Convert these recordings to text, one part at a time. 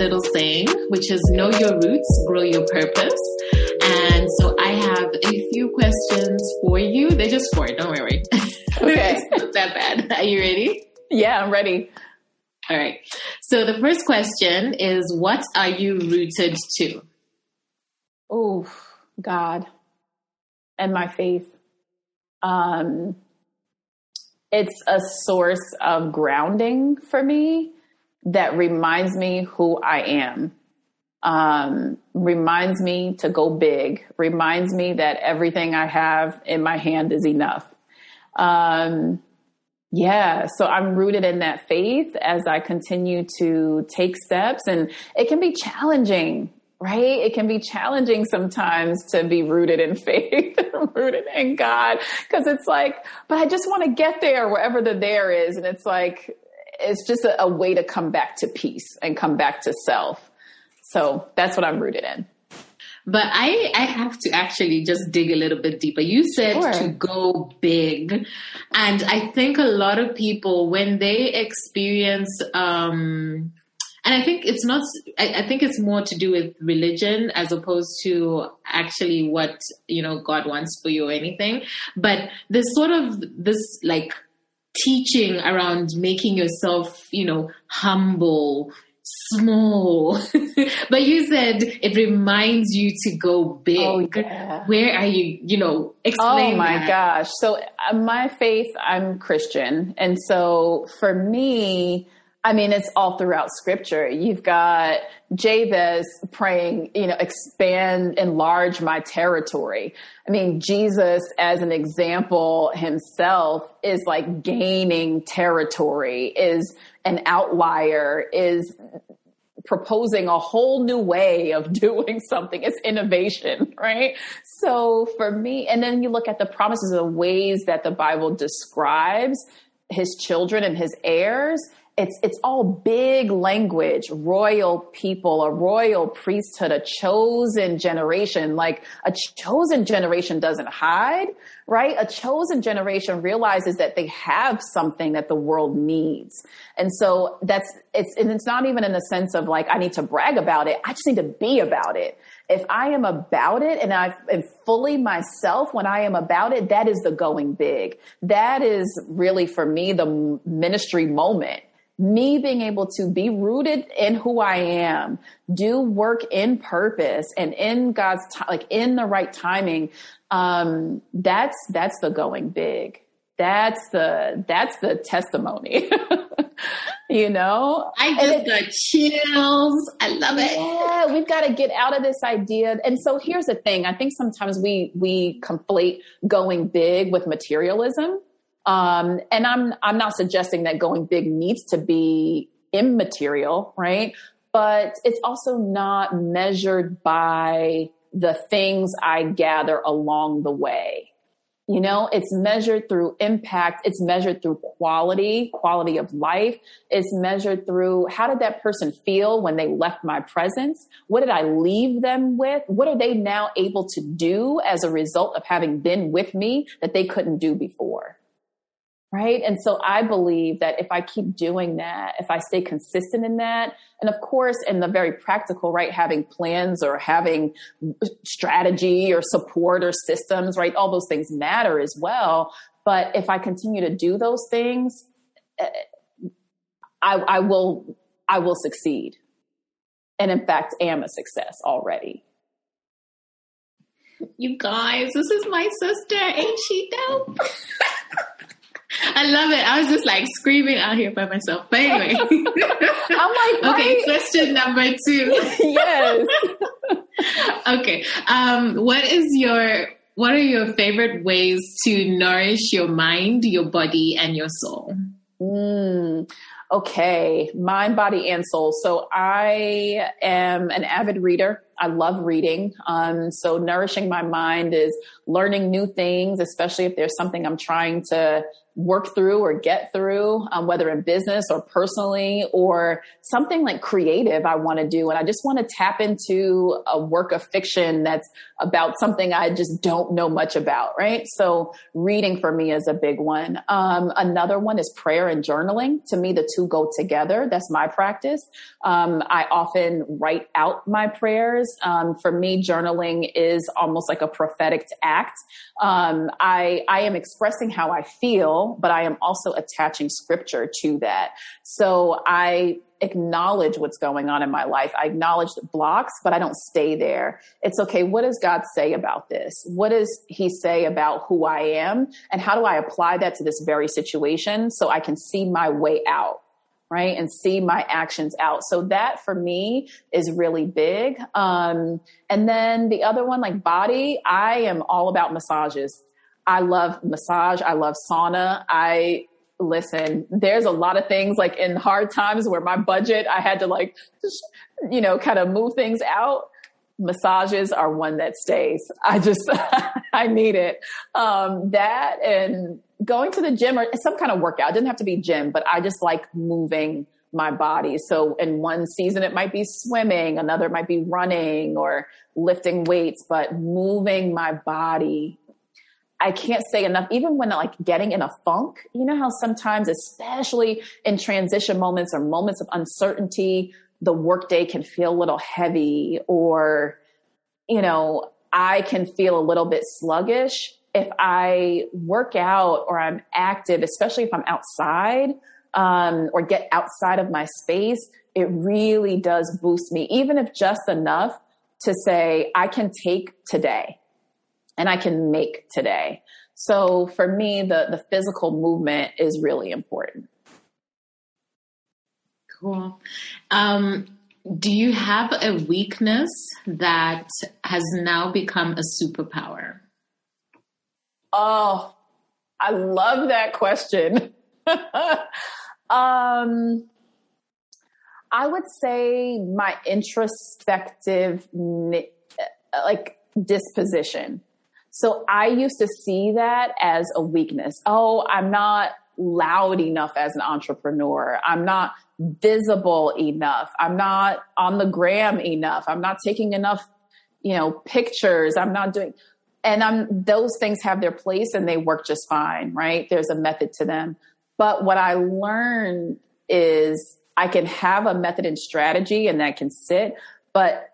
little saying, which is know your roots, grow your purpose. And so I have a few questions for you. They're just four, don't worry. Okay. it's not that bad. Are you ready? Yeah, I'm ready. All right. So the first question is what are you rooted to? Oh, God and my faith. Um, it's a source of grounding for me that reminds me who I am. Um, reminds me to go big, reminds me that everything I have in my hand is enough. Um, yeah, so I'm rooted in that faith as I continue to take steps, and it can be challenging, right? It can be challenging sometimes to be rooted in faith, rooted in God, because it's like, but I just want to get there wherever the there is, and it's like, it's just a, a way to come back to peace and come back to self. So that's what I'm rooted in. But I, I have to actually just dig a little bit deeper. You said Sure. to go big. And I think a lot of people, when they experience, um, and I think it's not, I, I think it's more to do with religion as opposed to actually what, you know, God wants for you or anything. But there's sort of this like teaching around making yourself, you know, humble, small. but you said it reminds you to go big. Oh, yeah. Where are you, you know, explain Oh my that. gosh. So uh, my faith, I'm Christian. And so for me, I mean, it's all throughout scripture. You've got Jabez praying, you know, expand, enlarge my territory. I mean, Jesus as an example himself is like gaining territory, is an outlier, is proposing a whole new way of doing something. It's innovation, right? So for me, and then you look at the promises, the ways that the Bible describes his children and his heirs. It's, it's all big language, royal people, a royal priesthood, a chosen generation. Like a chosen generation doesn't hide, right? A chosen generation realizes that they have something that the world needs. And so that's, it's, and it's not even in the sense of like, I need to brag about it. I just need to be about it. If I am about it and I am fully myself when I am about it, that is the going big. That is really for me the ministry moment me being able to be rooted in who I am, do work in purpose and in God's time, like in the right timing. Um, that's, that's the going big. That's the, that's the testimony, you know? I just got chills. I love it. yeah, we've got to get out of this idea. And so here's the thing. I think sometimes we we conflate going big with materialism. Um, and I'm I'm not suggesting that going big needs to be immaterial, right? But it's also not measured by the things I gather along the way. You know, it's measured through impact. It's measured through quality, quality of life. It's measured through how did that person feel when they left my presence? What did I leave them with? What are they now able to do as a result of having been with me that they couldn't do before? Right. And so I believe that if I keep doing that, if I stay consistent in that, and of course, in the very practical, right, having plans or having strategy or support or systems, right, all those things matter as well. But if I continue to do those things, eh, I, I will, I will succeed. And in fact, am a success already. You guys, this is my sister. Ain't she dope? I love it. I was just like screaming out here by myself. But anyway. I'm like, okay, right? question number two. yes. okay. Um, what is your what are your favorite ways to nourish your mind, your body, and your soul? Mm, okay, mind, body, and soul. So I am an avid reader. I love reading. Um, so nourishing my mind is learning new things, especially if there's something I'm trying to work through or get through, um, whether in business or personally, or something like creative I want to do. And I just want to tap into a work of fiction that's about something I just don't know much about, right? So reading for me is a big one. Um, another one is prayer and journaling. To me, the two go together. That's my practice. Um, I often write out my prayers. Um, for me, journaling is almost like a prophetic act. Um, I, I am expressing how I feel, but I am also attaching scripture to that. So I acknowledge what's going on in my life. I acknowledge the blocks, but I don't stay there. It's okay. What does God say about this? What does he say about who I am? And how do I apply that to this very situation so I can see my way out? Right. And see my actions out. So that for me is really big. Um, and then the other one, like body, I am all about massages. I love massage. I love sauna. I listen, there's a lot of things like in hard times where my budget, I had to like, you know, kind of move things out. Massages are one that stays. I just, I need it. Um, that and going to the gym or some kind of workout. It doesn't have to be gym, but I just like moving my body. So in one season, it might be swimming, another might be running or lifting weights, but moving my body I can't say enough, even when like getting in a funk, you know how sometimes, especially in transition moments or moments of uncertainty, the workday can feel a little heavy or, you know, I can feel a little bit sluggish. If I work out or I'm active, especially if I'm outside um, or get outside of my space, it really does boost me, even if just enough to say, I can take today and I can make today. So for me, the, the physical movement is really important. Cool. Um, do you have a weakness that has now become a superpower? Oh, I love that question. um, I would say my introspective, like disposition. So I used to see that as a weakness. Oh, I'm not loud enough as an entrepreneur. I'm not visible enough. I'm not on the gram enough. I'm not taking enough, you know, pictures. I'm not doing, and I'm, those things have their place and they work just fine, right? There's a method to them. But what I learned is I can have a method and strategy and that can sit, but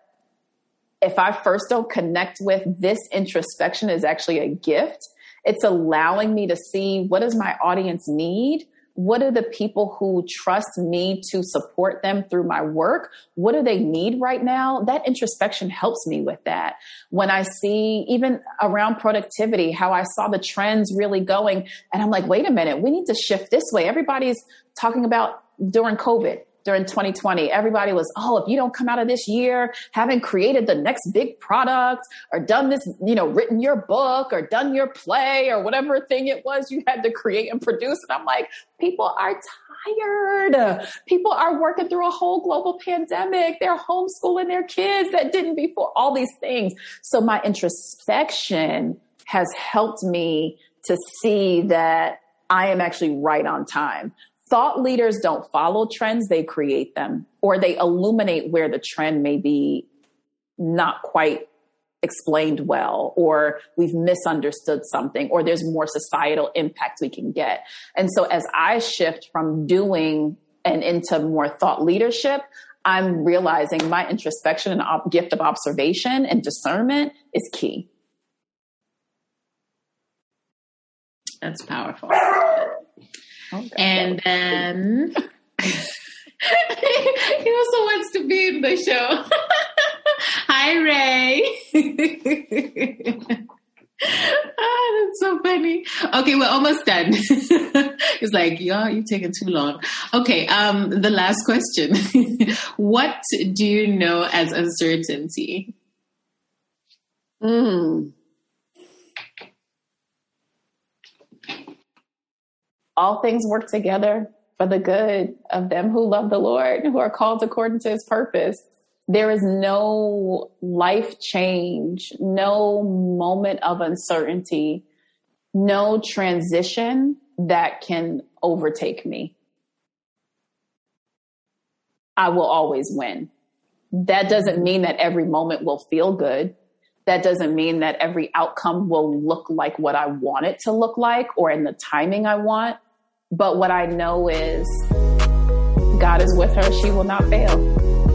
if I first don't connect with this introspection is actually a gift. It's allowing me to see what does my audience need? What are the people who trust me to support them through my work? What do they need right now? That introspection helps me with that. When I see even around productivity, how I saw the trends really going and I'm like, wait a minute, we need to shift this way. Everybody's talking about during COVID during 2020. Everybody was, oh, if you don't come out of this year having created the next big product or done this, you know, written your book or done your play or whatever thing it was you had to create and produce. And I'm like, people are tired. People are working through a whole global pandemic. They're homeschooling their kids that didn't before, all these things. So my introspection has helped me to see that I am actually right on time thought leaders don't follow trends, they create them or they illuminate where the trend may be not quite explained well or we've misunderstood something or there's more societal impact we can get. And so as I shift from doing and into more thought leadership, I'm realizing my introspection and op- gift of observation and discernment is key. That's powerful. And then he also wants to be in the show. Hi, Ray. ah, that's so funny. Okay, we're almost done. He's like, yeah, you're taking too long. Okay, um, the last question. what do you know as uncertainty? Hmm. All things work together for the good of them who love the Lord, who are called according to his purpose. There is no life change, no moment of uncertainty, no transition that can overtake me. I will always win. That doesn't mean that every moment will feel good. That doesn't mean that every outcome will look like what I want it to look like or in the timing I want. But what I know is God is with her. She will not fail.